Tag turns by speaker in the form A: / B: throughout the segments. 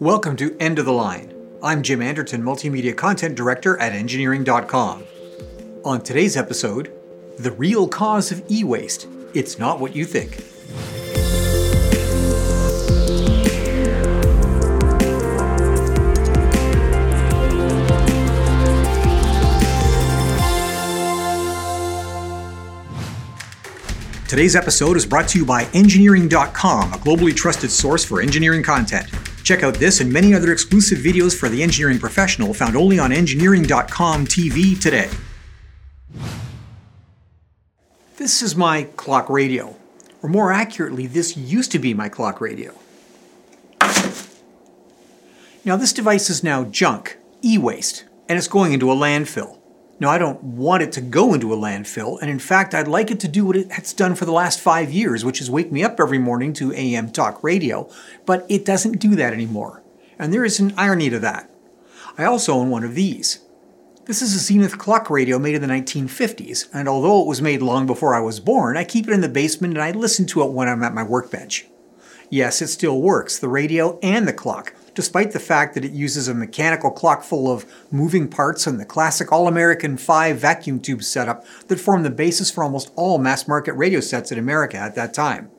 A: Welcome to End of the Line. I'm Jim Anderton, Multimedia Content Director at Engineering.com. On today's episode, the real cause of e waste. It's not what you think. Today's episode is brought to you by Engineering.com, a globally trusted source for engineering content. Check out this and many other exclusive videos for the engineering professional found only on Engineering.com TV today. This is my clock radio, or more accurately, this used to be my clock radio. Now, this device is now junk, e waste, and it's going into a landfill. Now, I don't want it to go into a landfill, and in fact, I'd like it to do what it has done for the last five years, which is wake me up every morning to AM talk radio, but it doesn't do that anymore. And there is an irony to that. I also own one of these. This is a Zenith clock radio made in the 1950s, and although it was made long before I was born, I keep it in the basement and I listen to it when I'm at my workbench. Yes, it still works, the radio and the clock, despite the fact that it uses a mechanical clock full of moving parts and the classic All American 5 vacuum tube setup that formed the basis for almost all mass market radio sets in America at that time.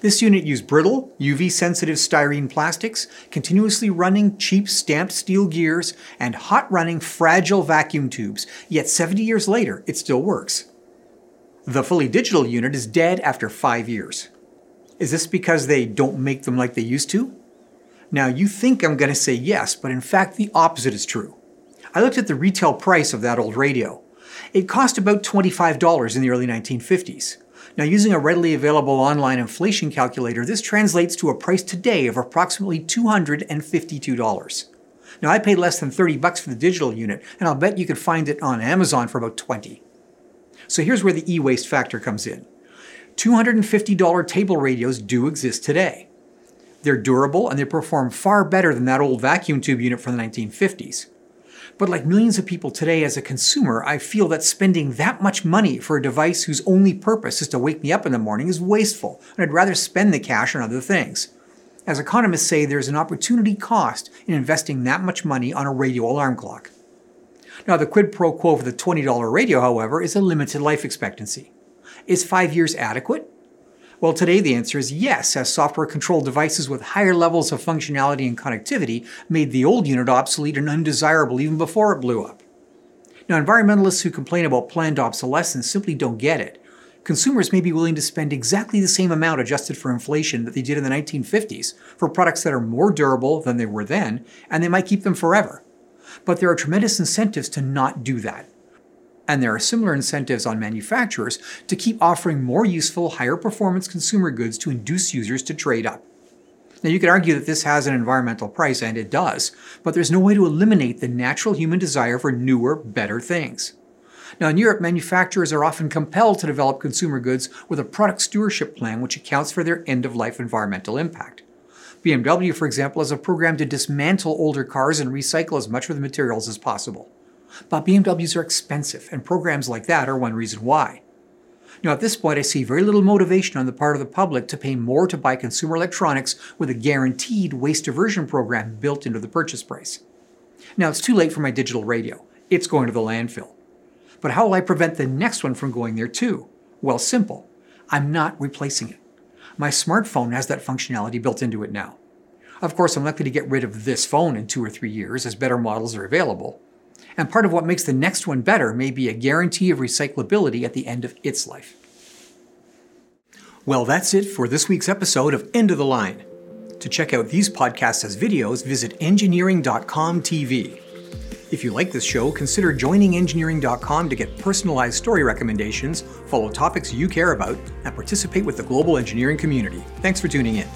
A: This unit used brittle, UV sensitive styrene plastics, continuously running cheap stamped steel gears, and hot running fragile vacuum tubes, yet 70 years later, it still works. The fully digital unit is dead after five years. Is this because they don't make them like they used to? Now, you think I'm going to say yes, but in fact, the opposite is true. I looked at the retail price of that old radio. It cost about $25 in the early 1950s. Now, using a readily available online inflation calculator, this translates to a price today of approximately $252. Now, I paid less than 30 bucks for the digital unit, and I'll bet you could find it on Amazon for about 20. So here's where the e-waste factor comes in. $250 table radios do exist today. They're durable and they perform far better than that old vacuum tube unit from the 1950s. But like millions of people today as a consumer, I feel that spending that much money for a device whose only purpose is to wake me up in the morning is wasteful, and I'd rather spend the cash on other things. As economists say, there's an opportunity cost in investing that much money on a radio alarm clock. Now, the quid pro quo for the $20 radio, however, is a limited life expectancy. Is five years adequate? Well, today the answer is yes, as software controlled devices with higher levels of functionality and connectivity made the old unit obsolete and undesirable even before it blew up. Now, environmentalists who complain about planned obsolescence simply don't get it. Consumers may be willing to spend exactly the same amount adjusted for inflation that they did in the 1950s for products that are more durable than they were then, and they might keep them forever. But there are tremendous incentives to not do that and there are similar incentives on manufacturers to keep offering more useful, higher performance consumer goods to induce users to trade up. Now, you could argue that this has an environmental price, and it does, but there's no way to eliminate the natural human desire for newer, better things. Now, in Europe, manufacturers are often compelled to develop consumer goods with a product stewardship plan which accounts for their end of life environmental impact. BMW, for example, has a program to dismantle older cars and recycle as much of the materials as possible. But BMWs are expensive, and programs like that are one reason why. Now, at this point, I see very little motivation on the part of the public to pay more to buy consumer electronics with a guaranteed waste diversion program built into the purchase price. Now, it's too late for my digital radio. It's going to the landfill. But how will I prevent the next one from going there too? Well, simple. I'm not replacing it. My smartphone has that functionality built into it now. Of course, I'm likely to get rid of this phone in two or three years as better models are available. And part of what makes the next one better may be a guarantee of recyclability at the end of its life. Well, that's it for this week's episode of End of the Line. To check out these podcasts as videos, visit engineering.com TV. If you like this show, consider joining engineering.com to get personalized story recommendations, follow topics you care about, and participate with the global engineering community. Thanks for tuning in.